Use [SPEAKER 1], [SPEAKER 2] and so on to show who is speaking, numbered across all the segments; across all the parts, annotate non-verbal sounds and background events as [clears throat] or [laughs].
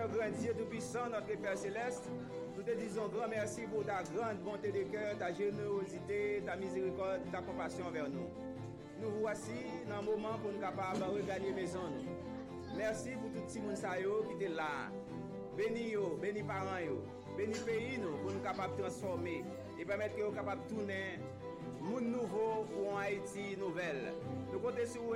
[SPEAKER 1] Seigneur grand Dieu Tout-Puissant, notre Père Céleste, nous te disons grand merci pour ta grande bonté de cœur, ta générosité, ta miséricorde, ta compassion envers nous. Nous voici dans un moment pour nous capables de regagner maison. nous. Merci pour tout le monde qui était là. Bénis yo, bénis parents yo, bénis pays nous pour nous capables de transformer et permettre que nous capables de tourner monde nouveau pour un Haïti nouvelle. Nous comptons sur vous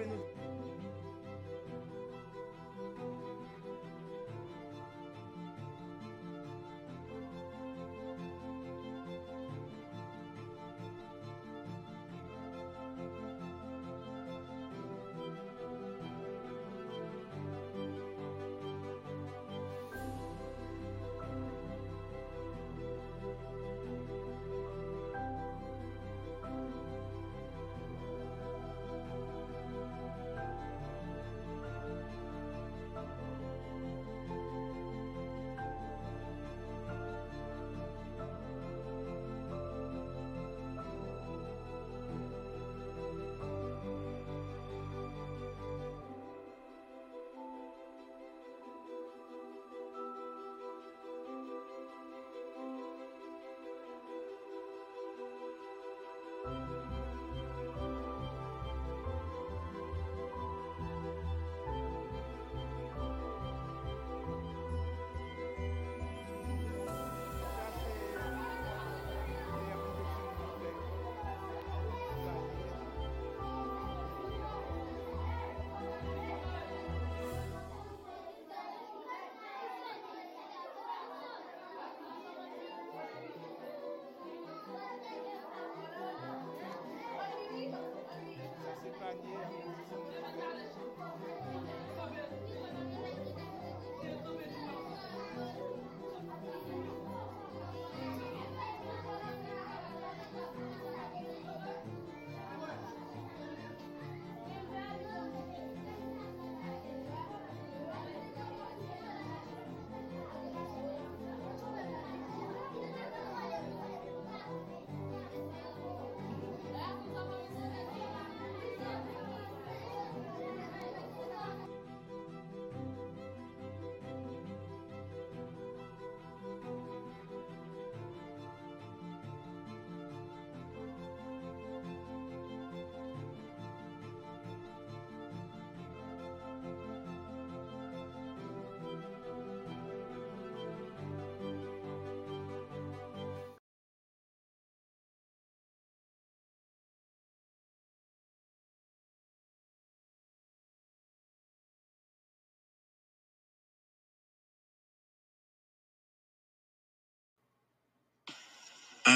[SPEAKER 1] Yeah.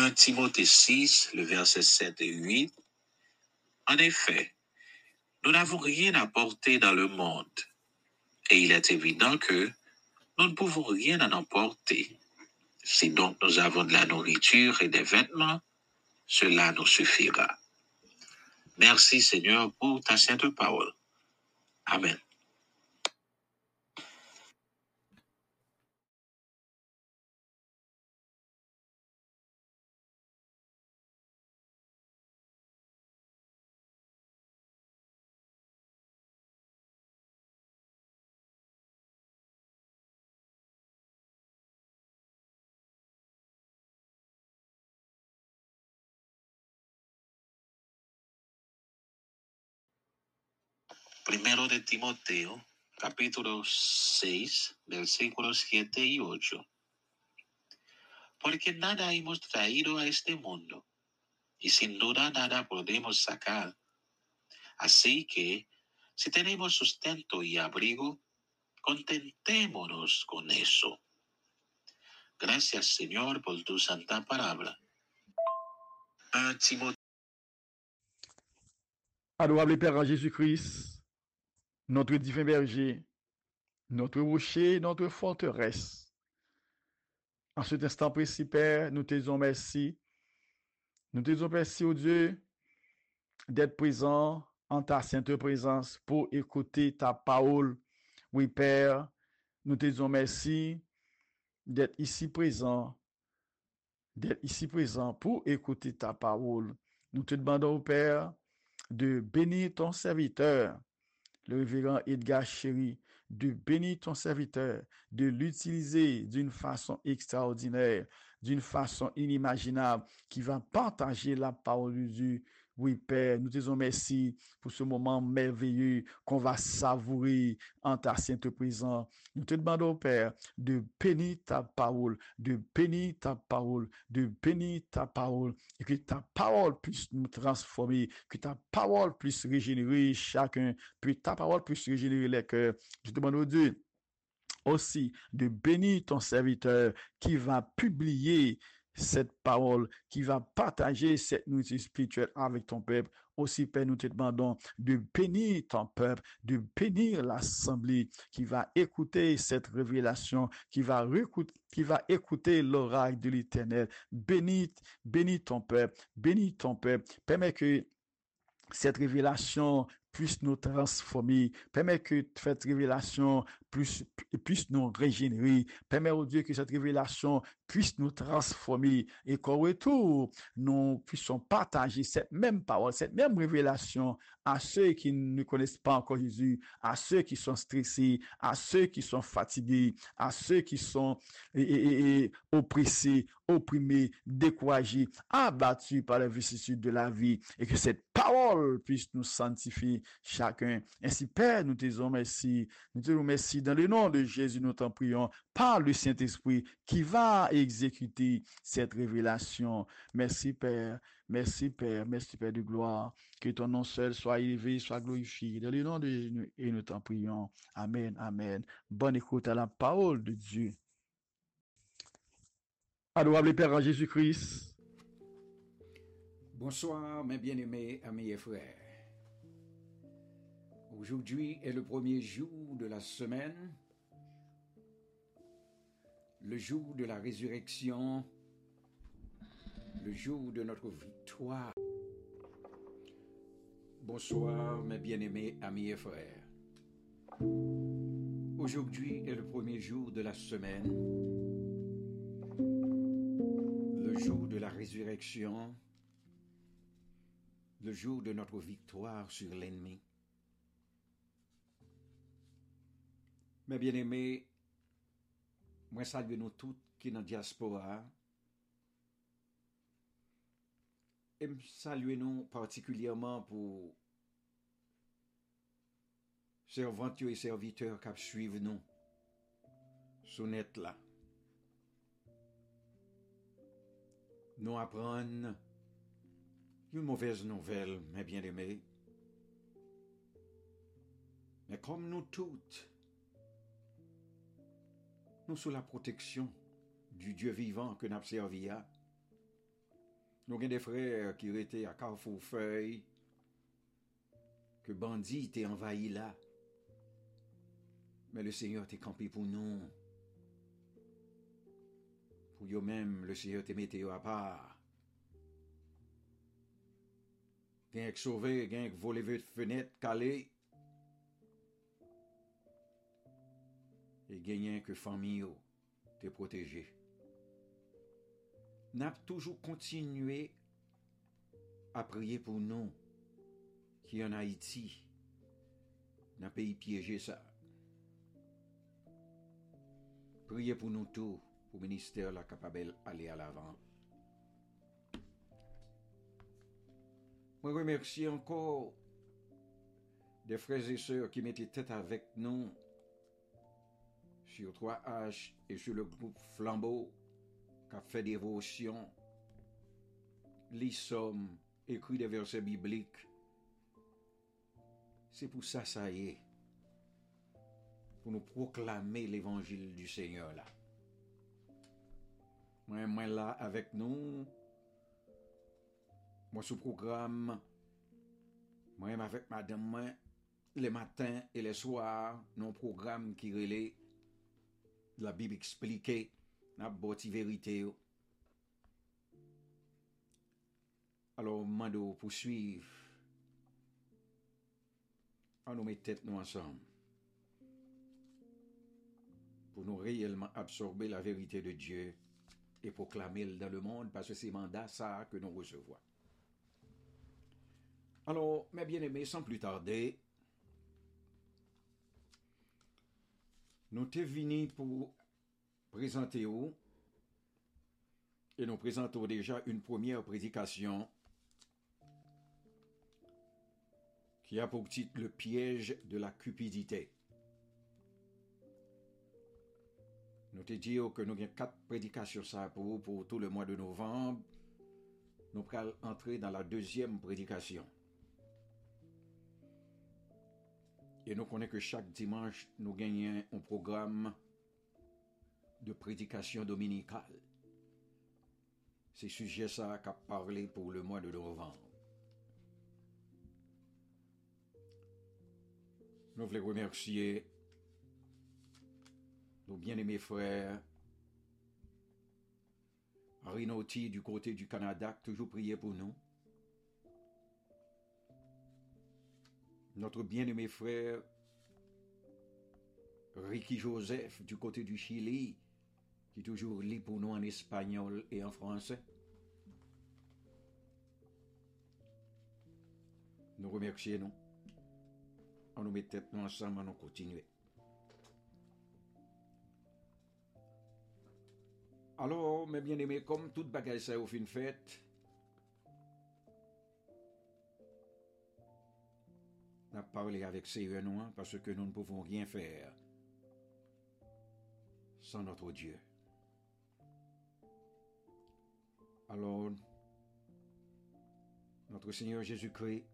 [SPEAKER 2] 1 Timothée 6, le verset 7 et 8. En effet, nous n'avons rien à porter dans le monde, et il est évident que nous ne pouvons rien en emporter. Si donc nous avons de la nourriture et des vêtements, cela nous suffira. Merci Seigneur pour ta sainte parole. Amen. Primero de Timoteo, capítulo 6, versículos 7 y 8. Porque nada hemos traído a este mundo, y sin duda nada podemos sacar. Así que, si tenemos sustento y abrigo, contentémonos con eso. Gracias, Señor, por tu santa palabra. Un Timoteo.
[SPEAKER 3] Adorable Père Jésus-Christ, notre divin berger, notre rocher, notre forteresse. En cet instant précis, Père, nous te disons merci. Nous te disons merci, au Dieu, d'être présent en ta sainte présence pour écouter ta parole. Oui, Père, nous te disons merci d'être ici présent, d'être ici présent pour écouter ta parole. Nous te demandons, Père, de bénir ton serviteur, le révérend Edgar Chéri, de bénir ton serviteur, de l'utiliser d'une façon extraordinaire, d'une façon inimaginable, qui va partager la parole Dieu oui, Père, nous te disons merci pour ce moment merveilleux qu'on va savourer en ta sainte présence. Nous te demandons, Père, de bénir ta parole, de bénir ta parole, de bénir ta parole, et que ta parole puisse nous transformer, que ta parole puisse régénérer chacun, que ta parole puisse régénérer les cœurs. Je te demande, au Dieu, aussi de bénir ton serviteur qui va publier cette parole, qui va partager cette nourriture spirituelle avec ton peuple. Aussi, Père, nous te demandons de bénir ton peuple, de bénir l'assemblée qui va écouter cette révélation, qui va, qui va écouter l'oracle de l'éternel. Bénis, bénis ton peuple, bénis ton peuple. Permets que cette révélation puisse nous transformer. Permets que cette révélation puisse, puisse nous régénérer. Permets au Dieu que cette révélation puisse nous transformer et qu'au retour, nous puissions partager cette même parole, cette même révélation à ceux qui ne connaissent pas encore Jésus, à ceux qui sont stressés, à ceux qui sont fatigués, à ceux qui sont oppressés, opprimés, découragés, abattus par les vicissitudes de la vie et que cette parole puisse nous sanctifier chacun. Ainsi, Père, nous te disons merci. Nous te dans le nom de Jésus, nous t'en prions par le Saint-Esprit qui va exécuter cette révélation. Merci Père, merci Père, merci Père de gloire. Que ton nom seul soit élevé, soit glorifié. Dans le nom de Jésus, et nous t'en prions. Amen, amen. Bonne écoute à la parole de Dieu. Adorable Père en Jésus-Christ.
[SPEAKER 4] Bonsoir, mes bien-aimés amis et frères. Aujourd'hui est le premier jour de la semaine, le jour de la résurrection, le jour de notre victoire. Bonsoir mes bien-aimés amis et frères. Aujourd'hui est le premier jour de la semaine, le jour de la résurrection, le jour de notre victoire sur l'ennemi. Mè bien emè, mwen salve nou tout ki nan diaspora. E m salve nou partikulyèman pou servant yo e serviteur kap suive nou sou net la. Nou apran yon mouvez nouvel, mè bien emè. Mè kom nou tout, nous sous la protection du Dieu vivant que nous servi. Nous avons des frères qui étaient à Carrefour Feuille, que bandits étaient envahis là. Mais le Seigneur t'est campé pour nous. Pour eux-mêmes, le Seigneur t'est mis à part. Gen ek sove, gen ek vole ve fenet, kale, et gagner que famille te protéger. N'a toujours continué à prier pour nous qui en Haïti, dans pays piégé ça. Priez pour nous tous, pour le ministère la capable aller à l'avant. Je remercie encore des frères et sœurs qui mettaient tête avec nous sur 3H et sur le groupe Flambeau qui a fait dévotion, les sommes, écrit des versets bibliques. C'est pour ça, ça y est, pour nous proclamer l'évangile du Seigneur là. Moi, moi là avec nous, moi sous programme, moi avec madame moi, les matins et les soirs, nos programmes qui relaient la Bible expliquée, la beauté vérité. Alors, mando poursuivre. On nous met tête nous ensemble. Pour nous réellement absorber la vérité de Dieu et proclamer dans le monde parce que c'est mandat ça que nous recevons. Alors, mes bien-aimés, sans plus tarder, Nou te vini pou prezante ou, e nou prezante ou deja un premier predikasyon ki a pou tit le pièj de la cupidite. Nou te di ou ke nou gen kat predikasyon sa pou pou tout le mwa de novembre, nou pral entre dan la dezyem predikasyon. Et nous connaissons que chaque dimanche, nous gagnons un programme de prédication dominicale. C'est sujet ça qu'a parlé pour le mois de novembre. Nous voulons remercier nos bien-aimés frères Rinauti du côté du Canada, toujours prié pour nous. Notre bien-aimé frère Ricky Joseph du côté du Chili, qui toujours lit pour nous en espagnol et en français. Nous remercions, nous. On nous met tête ensemble, on continue. Alors, mes bien-aimés, comme toute bagaille ça au fin fête, parlé avec ces Renois parce que nous ne pouvons rien faire sans notre Dieu. Alors, notre Seigneur Jésus-Christ,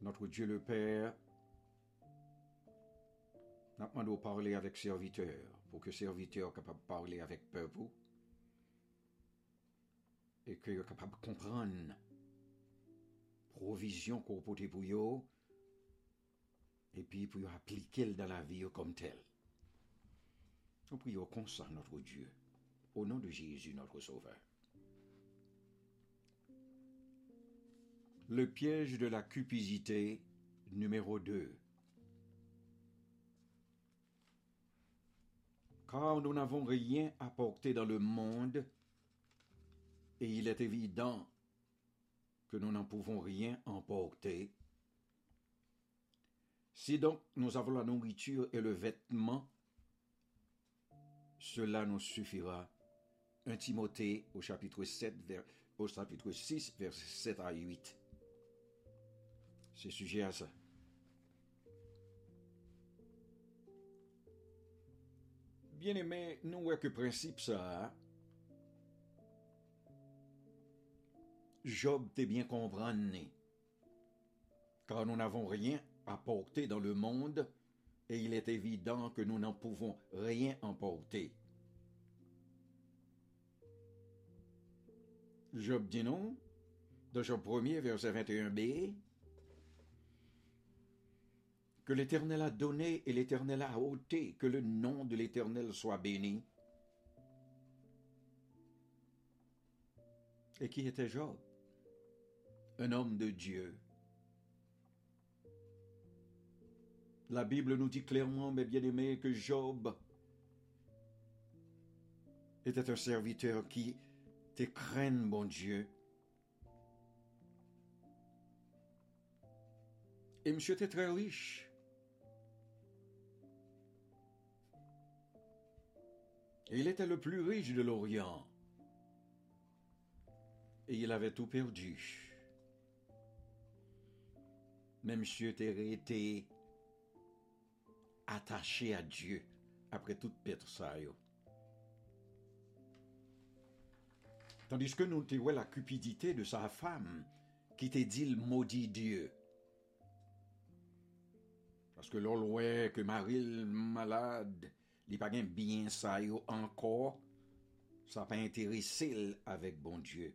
[SPEAKER 4] notre Dieu le Père, n'a demandé de parler avec serviteurs pour que serviteurs capable de parler avec peuple et que capable de comprendre provision qu'on porte pour eux, et puis pour appliquer dans la vie comme tel. Nous prions comme notre Dieu, au nom de Jésus notre Sauveur. Le piège de la cupidité numéro 2. Car nous n'avons rien apporté dans le monde, et il est évident nous n'en pouvons rien emporter. Si donc nous avons la nourriture et le vêtement, cela nous suffira. 1 Timothée au chapitre 7, au chapitre 6, verset 7 à 8. C'est sujet à ça. Bien aimé, nous voyons que principe ça, Job t'est bien comprendre, car nous n'avons rien à porter dans le monde, et il est évident que nous n'en pouvons rien emporter. Job dit non, dans Job 1er, verset 21b, que l'Éternel a donné et l'Éternel a ôté, que le nom de l'Éternel soit béni. Et qui était Job? Un homme de Dieu. La Bible nous dit clairement, mes bien-aimés, que Job était un serviteur qui te craigne, bon Dieu. Et monsieur était très riche. Il était le plus riche de l'Orient. Et il avait tout perdu. men msye te rete atache a Diyo apre tout pet sa yo. Tandis ke nou te wè la cupidite de sa fam ki te dil modi Diyo. Paske lol wè ke maril malade li pa gen byen sa yo ankor, sa pa enteresil avèk bon Diyo.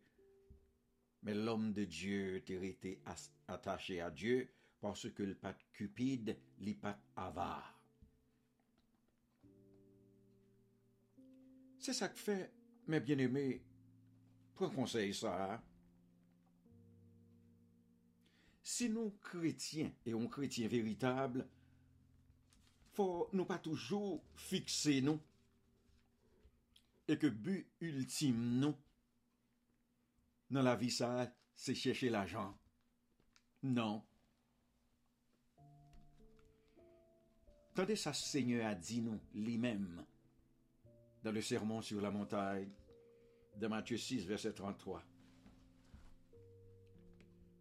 [SPEAKER 4] Men l'om de Diyo te rete atache a Diyo parce que le pat cupide, li pat avare. C'est ça que fait, mes bien-aimés, pour conseil ça. Hein. Si nous, chrétiens, et on chrétien véritable, faut nous pas toujours fixer nous, et que but ultime nous, dans la vie ça, c'est chercher l'argent. Non. Tendez ça, Seigneur a dit nous lui-même dans le sermon sur la montagne de Matthieu 6, verset 33.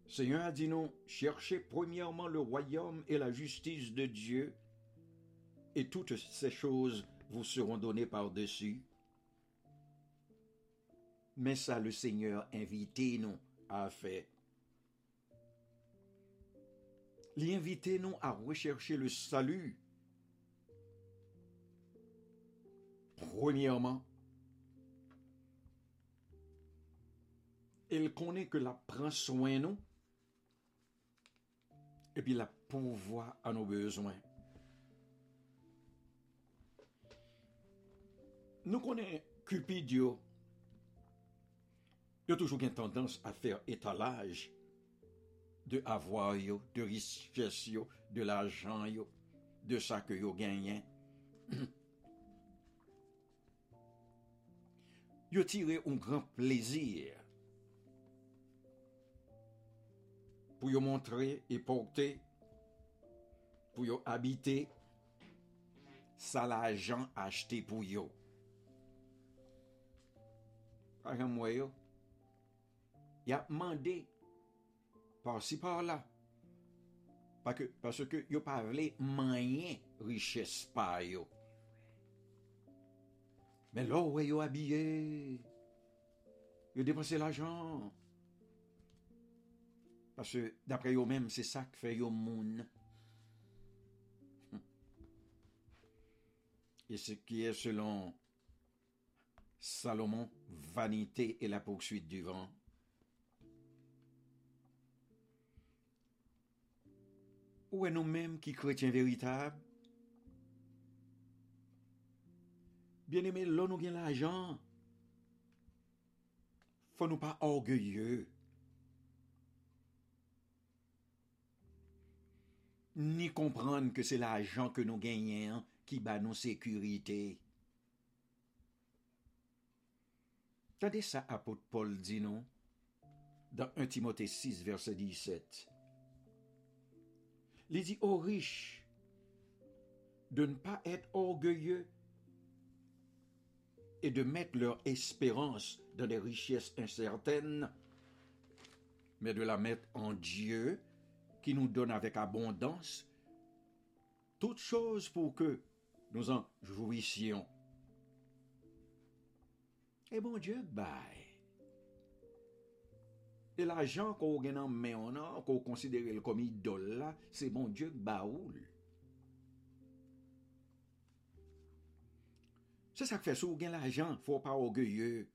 [SPEAKER 4] Seigneur a dit nous, cherchez premièrement le royaume et la justice de Dieu, et toutes ces choses vous seront données par-dessus. Mais ça, le Seigneur invité nous à faire. L'inviter nous à rechercher le salut. Premièrement, il connaît que la prend soin nous et puis la pourvoit à nos besoins. Nous connaissons Cupidio. Il a toujours une tendance à faire étalage de avoir, de richesse, de l'argent, de ça que vous gagnez. [clears throat] yo tire un gran plezir pou yo montre e porte, pou yo habite sa la jan achete pou yo. Paran mwen yo, ya mande par si par la, Pake, paske yo pa vle manyen riches pa yo. Mais là où yo habillé, yo dépensé l'argent. Parce que d'après eux même c'est ça qui fait yo moun. [laughs] Et ce qui est selon Salomon, vanité et la poursuite du vent. Où est nous-mêmes qui chrétiens véritables? Bien-aimés, là nous gagnons l'argent. Faut nous pas orgueilleux. Ni comprendre que c'est l'argent que nous gagnons qui bat nos sécurités. Tendez ça, apôtre Paul dit non, dans 1 Timothée 6, verset 17. Il dit aux riches de ne pas être orgueilleux et de mettre leur espérance dans des richesses incertaines, mais de la mettre en Dieu qui nous donne avec abondance toutes choses pour que nous en jouissions. Et bon Dieu, bye. Et l'argent qu'on gagne en main, qu'on considère comme idole, c'est bon Dieu baoul. Se sa k fè sou gen l'ajan, fò pa orgeye.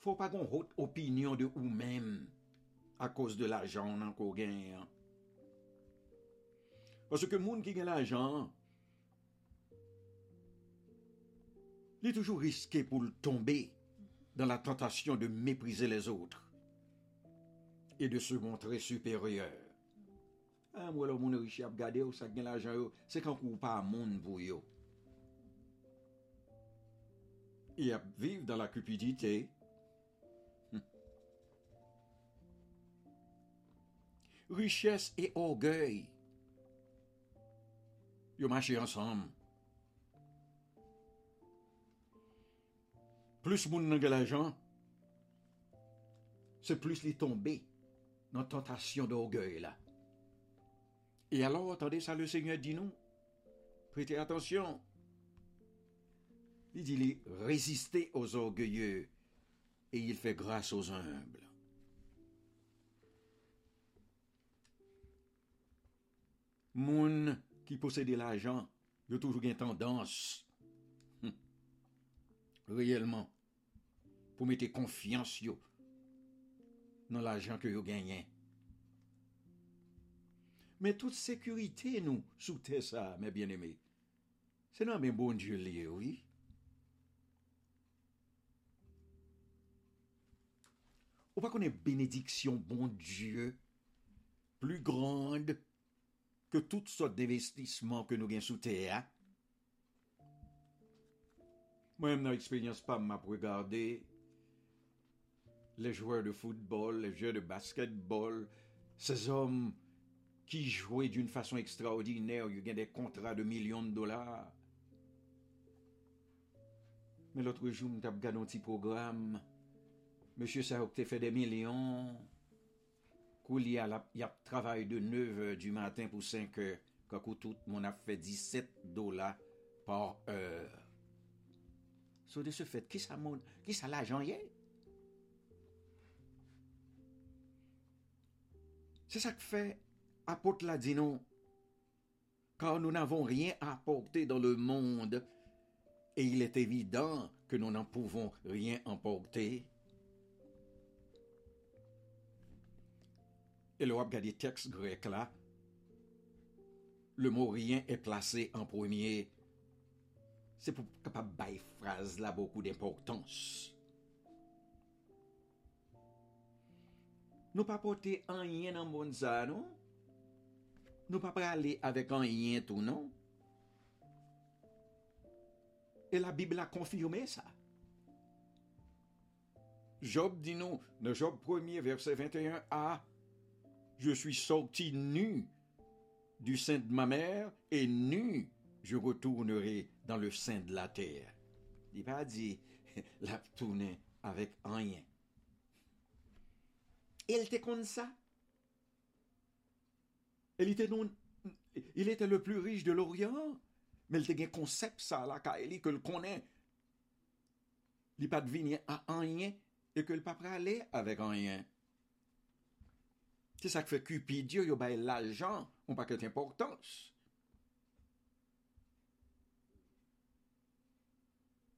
[SPEAKER 4] Fò pa kon hot opinyon de ou mèm a kos de l'ajan nan ko gen. Pwase ke moun ki gen l'ajan, li toujou riske pou l'tombe dan la tentasyon de méprize les autres et de se montrer supérieur. Ah, Mwen lò moun riche ap gade ou sa gen l'ajan yo, se kan kou pa moun pou yo. Et vivre dans la cupidité. Richesse et orgueil. Ils marchent ensemble. Plus moun nan gen l'argent, c'est plus li tomber dans tentation d'orgueil. Et alors, attendez ça, le Seigneur dit nous, prêtez attention. Il dit, il résistez aux orgueilleux et il fait grâce aux humbles. Moun ki posede l'ajan, yo toujou gen tendans, hm. reyelman, pou mette konfians yo nan l'ajan ke yo genyen. Men tout sekurite nou sou te sa, men bien eme, se nan men bon dieu liye, oui. Ou pas qu'on ait bénédiction, bon Dieu, plus grande que toutes sortes d'investissements que nous gagnons sous terre. Moi-même, dans l'expérience, pas m'a regardé les joueurs de football, les joueurs de basketball, ces hommes qui jouaient d'une façon extraordinaire, il y a des contrats de millions de dollars. Mais l'autre jour, je regardé un petit programme. Monsieur Saouk fait des millions. Il y a, il y a travail de 9 h du matin pour 5 h Quand tout monde a fait 17 dollars par heure. Sur de ce fait, qui ça, qui ça l'argent? C'est ça que fait apôtre l'a dit non. Car nous n'avons rien à dans le monde et il est évident que nous n'en pouvons rien emporter. Et le des texte grec là, le mot rien est placé en premier. C'est pour capable bailler phrase là beaucoup d'importance. Nous pas porter un rien dans bon non? Nous pas aller avec un rien tout, non? Et la Bible a confirmé ça. Job dit nous, dans Job 1er, verset 21a, Je suis sorti nu du sein de ma mère, et nu je retournerai dans le sein de la terre. Il pas dit [laughs] la tourner avec rien. Il était comme ça. Il était, non, il était le plus riche de l'Orient, mais il était un concept ça là, que le connaît. Il pas deviner à rien et que le pas aller avec rien. Se sa k fe Kupidio yo bay l'ajan, on pa ket importans.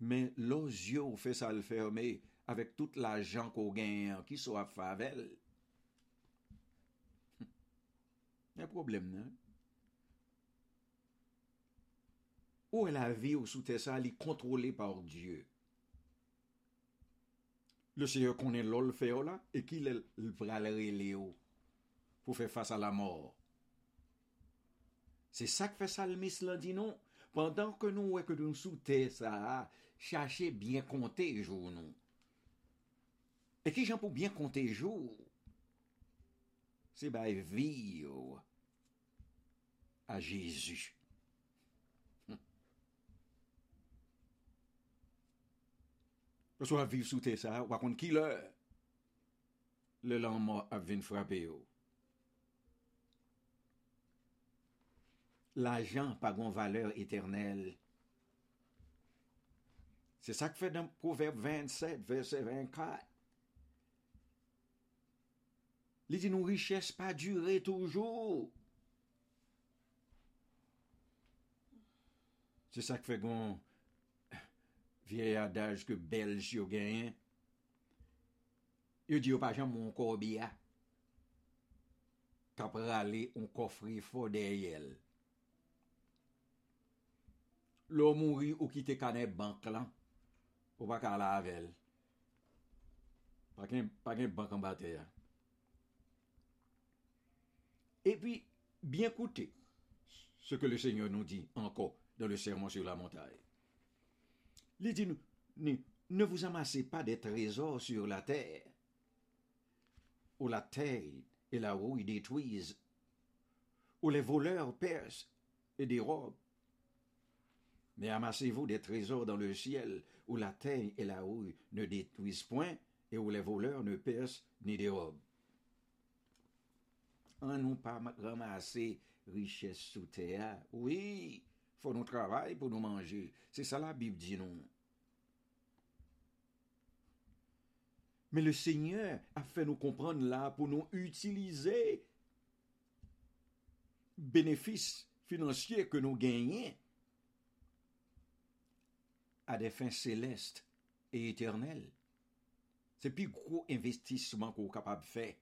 [SPEAKER 4] Men los yo fe sa l'ferme avèk tout l'ajan ko gen ki so ap favel. Hm. Yè problem nan. Ou e la vi ou sou te sa li kontrole par Diyo? Le seye konen lol feyo la, e ki le pralere le ou? pour faire face à la mort. C'est ça que fait Salmis là, dit non. Pendant que nous, ouais, que nous sous ça, cherchez bien compter jour, nous. Et qui j'en pour bien compter jour? C'est bah, vivre à Jésus. Hum. Parce qu'on va vivre sous ça, on va contre qui là? Le lendemain a hm. vint frapper, l'ajan pa gon valeur eternel. Se sa k fè nan proverbe 27, verset 24. Li di nou richès pa dure toujou. Se sa k fè gon vieye adaj ke belj yo genyen. Yo di yo pa jan moun korbiya. Kap rale on kofri fò deyel. L'homme mourit ou canet banque là. Ou pas qu'à la avec Pas qu'un pas qu'un banque en bataille. Et puis, bien écoutez ce que le Seigneur nous dit encore dans le sermon sur la montagne. Il dit, ne vous amassez pas des trésors sur la terre, où la terre et la rouille détruisent, où les voleurs percent et dérobent. Mais amassez-vous des trésors dans le ciel, où la terre et la rouille ne détruisent point, et où les voleurs ne percent ni dérobent on nous pas ramasser richesse sous terre. Oui, faut nous travailler pour nous manger. C'est ça la Bible dit nous. Mais le Seigneur a fait nous comprendre là pour nous utiliser bénéfices financiers que nous gagnons à des fins célestes et éternelles. C'est le plus gros investissement qu'on est capable de faire.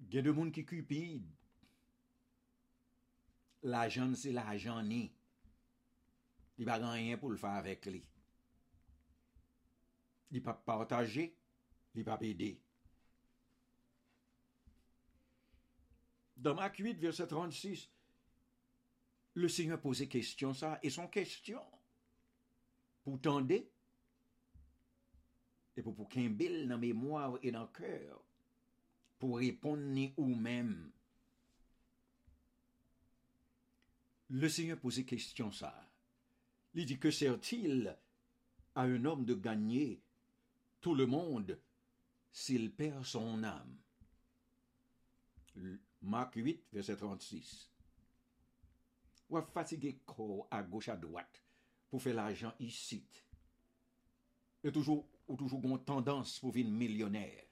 [SPEAKER 4] Il y a des gens qui cupident. L'argent, c'est l'argent ni. Il n'y a rien pour le faire avec lui. Il ne peut pas partager, il pas aider. Dans Marc 8, verset 36, le Seigneur posait question ça, et son question, pour tendre, et pour, pour qu'il dans la mémoire et dans le cœur, pour répondre ni ou même. Le Seigneur posait question ça. Il dit que sert-il à un homme de gagner tout le monde s'il perd son âme? Marc 8, verset 36. Ou a fatigué corps à gauche à droite pour faire l'argent ici. Et toujours, ou toujours tendance pour devenir millionnaire.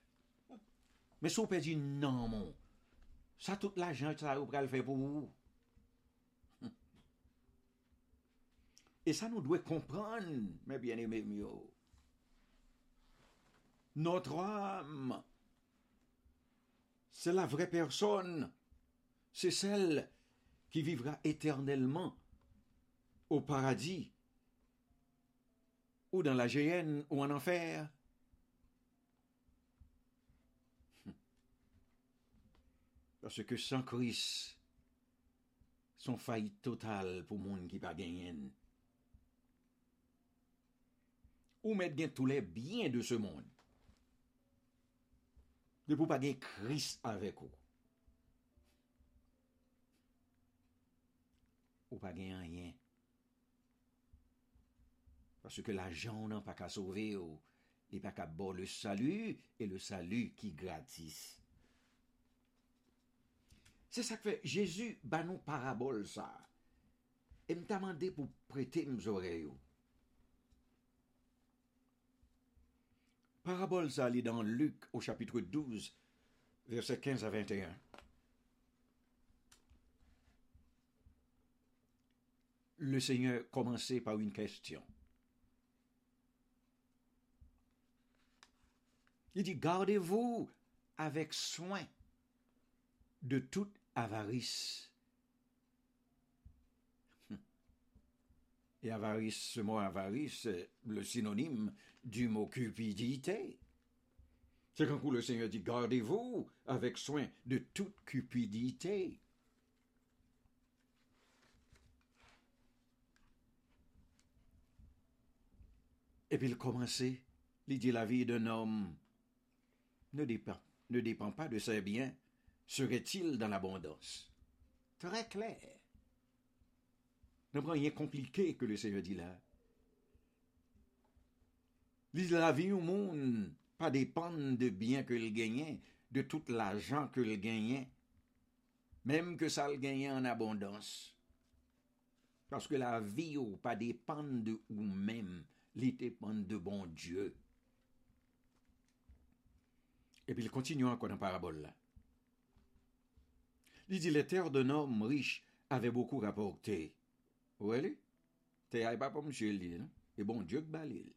[SPEAKER 4] Mais si on peut dire non, mon, ça toute l'argent, ça vous le faire pour vous. Et ça nous doit comprendre, mes bien-aimés mieux. Notre âme, c'est la vraie personne. C'est celle qui vivra éternellement au paradis ou dans la géhenne ou en enfer. Hmm. Parce que sans Christ, son faillite totale pour monde qui pas gagné. Ou mettre bien tous les biens de ce monde. Ne pour pas gagner Christ avec vous. ou pa gen an yen. Paske la jan nan pa ka sove ou, li pa ka bo le salu, e le salu ki gratis. Se sa kwe, Jezu ba nou parabol sa, e mta mande pou prete mzore yo. Parabol sa li dan Luke ou chapitre 12, verset 15 a 21. Le Seigneur commençait par une question. Il dit, gardez-vous avec soin de toute avarice. Et avarice, ce mot avarice, c'est le synonyme du mot cupidité. C'est quand le Seigneur dit gardez-vous avec soin de toute cupidité. Et puis il commençait, il dit la vie d'un homme ne dépend, ne dépend pas de ses biens, serait-il dans l'abondance? Très clair. Ne rien compliqué que le Seigneur dit là. La vie au monde pas dépendre de bien que gagnait, de tout l'argent que gagnait, même que ça le gagnait en abondance. Parce que la vie ou pas dépend de ou même, il dépend de bon Dieu. Et puis il continue encore dans la parabole. Il dit, les terres d'un homme riche avaient beaucoup rapporté. Oui, t'es pas pour monsieur lui, et bon Dieu que balil.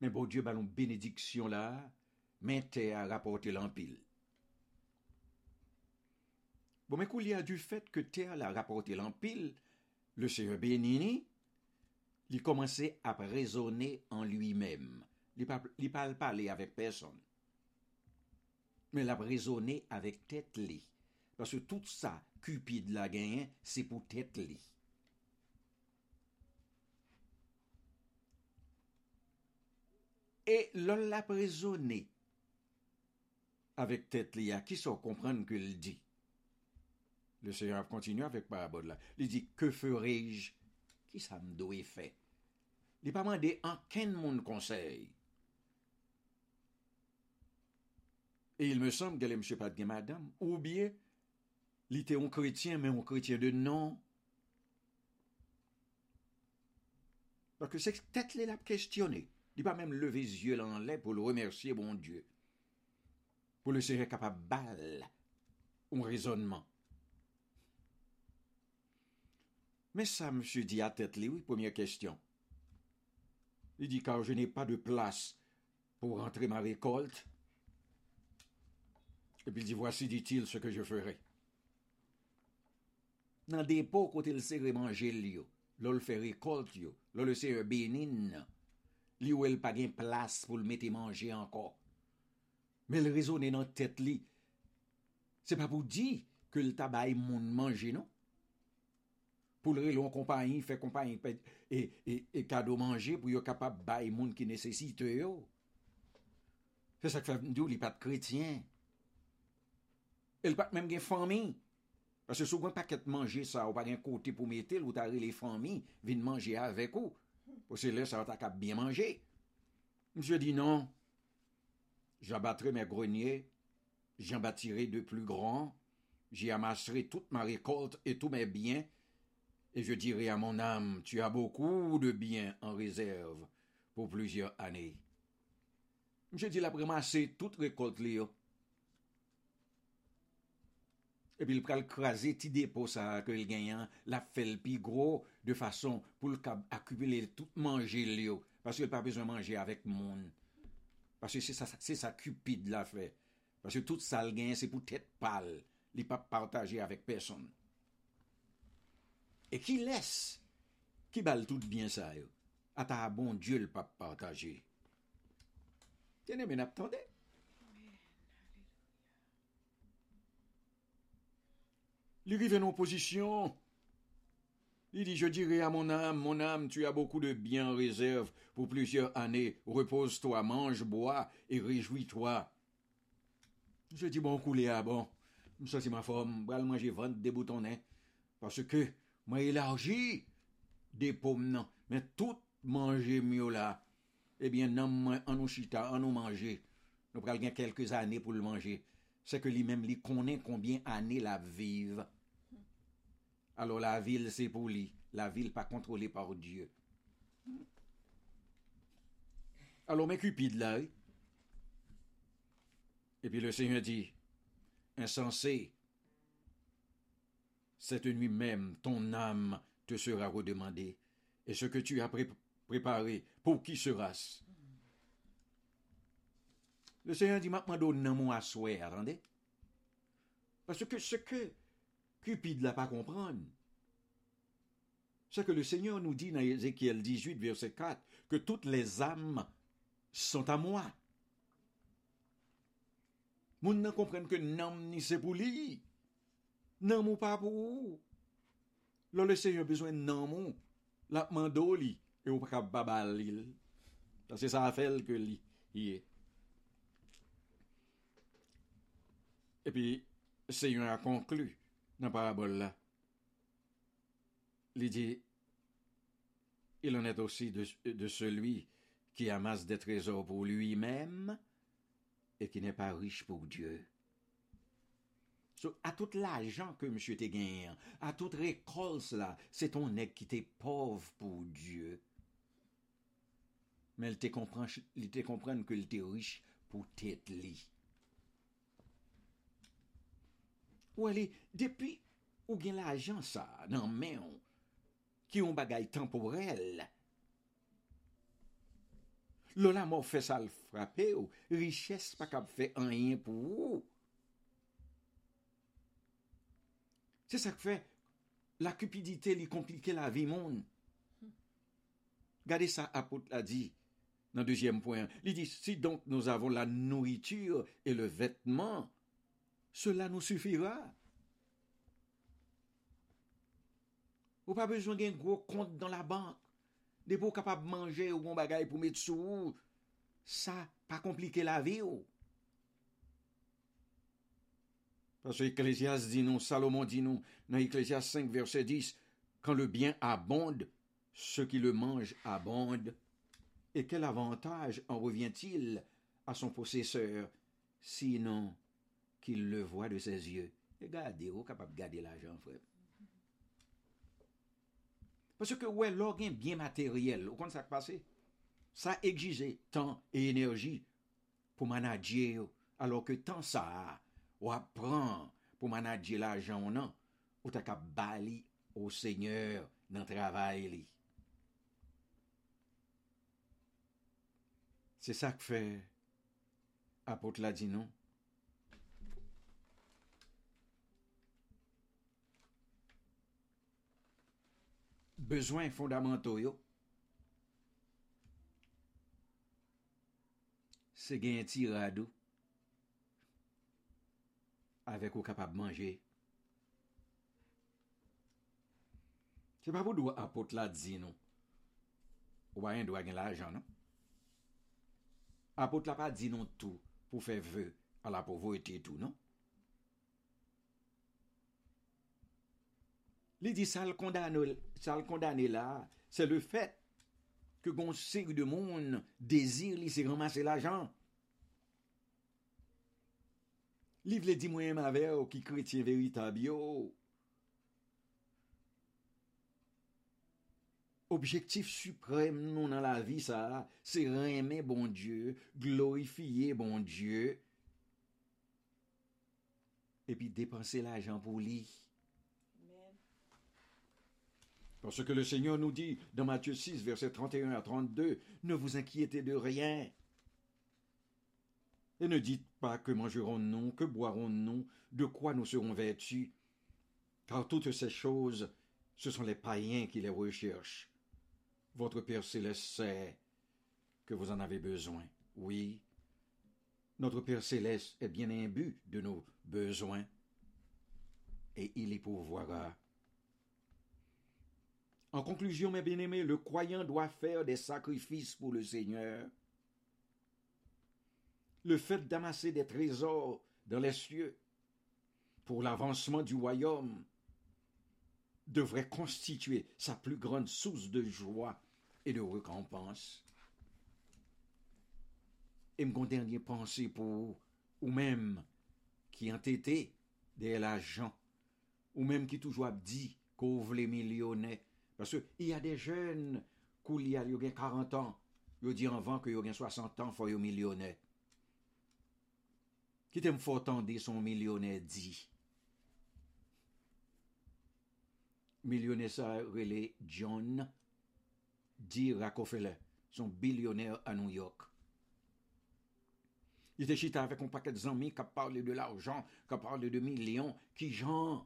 [SPEAKER 4] Mais bon Dieu ballon bénédiction là, mais t'es à rapporter l'empile. Bon, mais qu'il y a du fait que terre a rapporté l'empile, le Seigneur bénini, li komanse ap rezone an lui mem. Li, pa, li pal pale avek person. Men la prezone avek tet li. Paske tout sa, Cupid la genyen, se pou tet li. E lol la prezone avek tet li a ki so kompran ke l di. Le seyrav kontinu avek parabod la. Li di, ke ferej Qui ça me doit faire? Il pas demandé en quel monde conseil. Et il me semble qu'elle est pas de madame. Ou bien, il était un chrétien, mais un chrétien de nom. Parce que c'est peut-être qu'il a questionné. Il pas même lever les yeux en l'air pour le remercier, bon Dieu. Pour le Seigneur capable balle un raisonnement. Mais ça, monsieur dit à tête oui, première question. Il dit car je n'ai pas de place pour rentrer ma récolte. Et puis il dit voici, dit-il, ce que je ferai. Dans des pots côté le serré manger l'eau, l'ol fait récolte l'eau, le serré bénin, li ou el pas de place pour le mettre manger encore. Mais le raisonner dans tête li, c'est pas pour dire que le tabac moun monde manger, non? pou lre lon kompanyen, fe kompanyen pe, e, e, e kado manje pou yo kapap bay moun ki nesesite yo. Se sa k fèm diyo li pat kretien. El pat menm gen fami. Pase sou gwen paket manje sa, ou pa gen kote pou metel, ou tare le fami, vin manje avek ou. Ou se le sa ta kap bien manje. Mse di non, j'abattre mè grenier, j'en bâtirai de plus grand, j'y amasserai tout ma récolte et tous mes biens, et je dirai à mon âme, tu as beaucoup de biens en réserve pour plusieurs années. Je dis la ramasser toute récolte là. Et puis il pral craser ti dépôt ça que il gagne, la fait le plus gros de façon pour le accumuler tout manger là parce qu'il pas besoin de manger avec monde. Parce que c'est ça c'est ça cupide l'a fait. Parce que tout ça le gagne c'est pour tête pâle, il pas partager avec personne. E ki les, ki bal tout bien sa yo, ata a bon Diyo l pap partaje. Tene men ap tande. Li rive nan posisyon, Il dit, je dirai à mon âme, mon âme, tu as beaucoup de biens en réserve pour plusieurs années. Repose-toi, mange, bois et réjouis-toi. Je dis, bon, coulé à bon. Ça, c'est ma forme. Bral manger ventre des boutonnets. Parce que moi, élargi des pommes, non. Mais tout mieux là. Eh bien, non, moi, en nous chita, en nous manger. Nous prenons quelques années pour le manger. C'est que lui-même, lui connaît combien d'années la vive. Alors la ville, c'est pour lui. La ville pas contrôlée par Dieu. Alors, mais Cupide là, oui. Et puis le Seigneur dit, insensé, cette nuit même, ton âme te sera redemandée. Et ce que tu as pré- préparé, pour qui sera-ce? Le Seigneur dit, maintenant, donne mon assoir, attendez? Parce que ce que Cupide n'a pas comprendre, c'est que le Seigneur nous dit dans Ézéchiel 18, verset 4, que toutes les âmes sont à moi. Moun nan comprennent que nam ni c'est pour. Nan ou pas pour ou. Là, le besoin de nan ou. La mando li. Et ou pas ka babal li. Parce que ça a fait que li. y est. Et puis, le Seigneur a conclu dans la parabole là. Il dit, il en est aussi de, de celui qui amasse des trésors pour lui-même et qui n'est pas riche pour Dieu. So, a tout l'ajan ke msye te genyen, a tout rekols la, se ton neg ki te pov pou Diyo. Men li te kompren ke li te riche pou tet li. Ou ale, depi ou gen l'ajan sa nan men, ki yon bagay temporel, lola mor fesal frape ou, riches pa kap fe anyen pou ou. Se sak fe, la cupidite li komplike la vi moun. Gade sa apot la di, nan deuxième point, il dit, si donc nous avons la nourriture et le vêtement, cela nous suffira. Ou pas besoin d'un gros compte dans la banque, des pots capables de manger ou bon bagaille pour mettre sous. Ça, pas compliqué la vie. Ou. Parce que Ecclésias dit nous, Salomon dit nous, dans Ecclésias 5, verset 10, quand le bien abonde, ceux qui le mangent abondent. Et quel avantage en revient-il à son possesseur, sinon qu'il le voit de ses yeux? Regardez, vous capable de garder l'argent, frère. Parce que, ouais, l'organe bien matériel, au compte ça qui passe, ça exige temps et énergie pour manager, alors que temps ça, ou apren pou manadje la jan nan, ou ta kap bali ou seigneur nan travay li. Se sa k fe apot la di nou, bezwen fondamento yo, se gen ti radou, avèk ou kapab manje. Se pa pou dwa apot la di nou, ou bayen dwa gen la ajan nou. Apot la pa di nou tou pou fe ve a la povo ete tou nou. Li di sal kondane la, se le fet ke gonsik de moun dezir li se ramase la ajan. Livre le dit moi ma qui chrétien véritable yo. Objectif suprême nous dans la vie ça, c'est aimer bon Dieu, glorifier bon Dieu et puis dépenser l'argent pour lui. Parce que le Seigneur nous dit dans Matthieu 6, versets 31 à 32, ne vous inquiétez de rien. Et ne dites pas que mangerons-nous, que boirons-nous, de quoi nous serons vêtus. Car toutes ces choses, ce sont les païens qui les recherchent. Votre Père céleste sait que vous en avez besoin. Oui, notre Père céleste est bien imbu de nos besoins et il y pourvoira. En conclusion, mes bien-aimés, le croyant doit faire des sacrifices pour le Seigneur. Le fait d'amasser des trésors dans les cieux pour l'avancement du royaume devrait constituer sa plus grande source de joie et de récompense. Et mon dernier pensée pour ou même qui ont été des agents, ou même qui toujours dit qu'ouvre les millionnaires parce qu'il y a des jeunes qui ont 40 ans, ils disent avant qu'ils ont 60 ans, il faut être Ki te m fò tande son milyonè di. Milyonè sa rele John D. Rockefeller, son bilyonè a New York. Il te chita avèk un pakèt zanmi ka parle de l'arjan, ka parle de milyon, ki jan.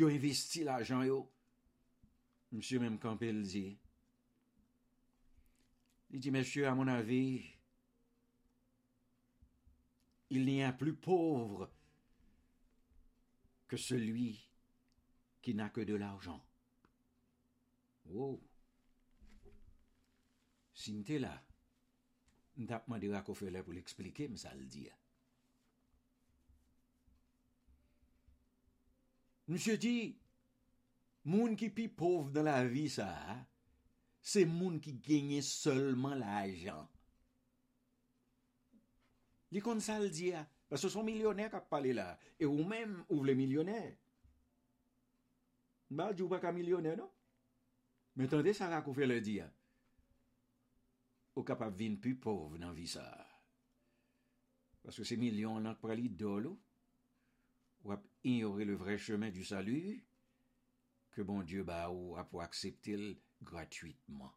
[SPEAKER 4] Yo investi l'arjan yo. Msè mèm kampel zi. Il di, mèsyè, a mon avi, il n'y a plus pauvre que celui qui n'a que de l'argent. Wow! Si m'te la, m'tap mandira ko fele pou l'explike m'sa l'dia. M'se di, moun ki pi pov nan la vi sa, se moun ki genye solman la ajan. Li kon sa l di ya. Parce son millionnaire qui a parlé là. Et ou même, ou voulez millionnaire. Bah, je pas millionnaire, non? Mais attendez, ça là qu'on fait le dire. Ou capable de plus pauvre dans la vie ça. Parce que ces millions là pour aller d'eau, ou ignorer le vrai chemin du salut, que bon Dieu bah, ou a pour accepter gratuitement.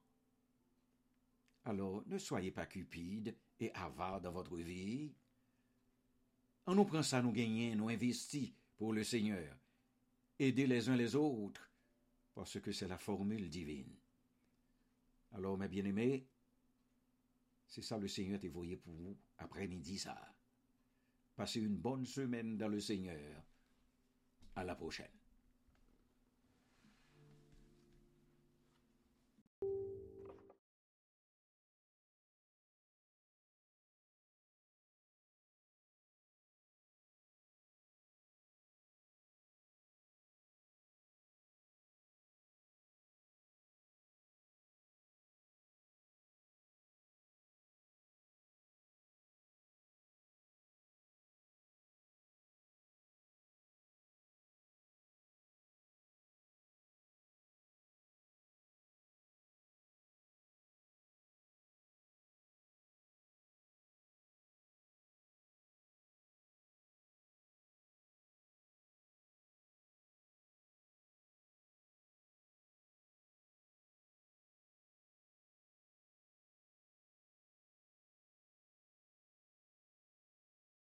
[SPEAKER 4] Alors, ne soyez pas cupide et avare dans votre vie. On nous prend ça, nous gagner, nous investir pour le Seigneur. Aider les uns les autres, parce que c'est la formule divine. Alors, mes bien-aimés, c'est ça le Seigneur t'a voyé pour vous après-midi ça. Passez une bonne semaine dans le Seigneur. À la prochaine.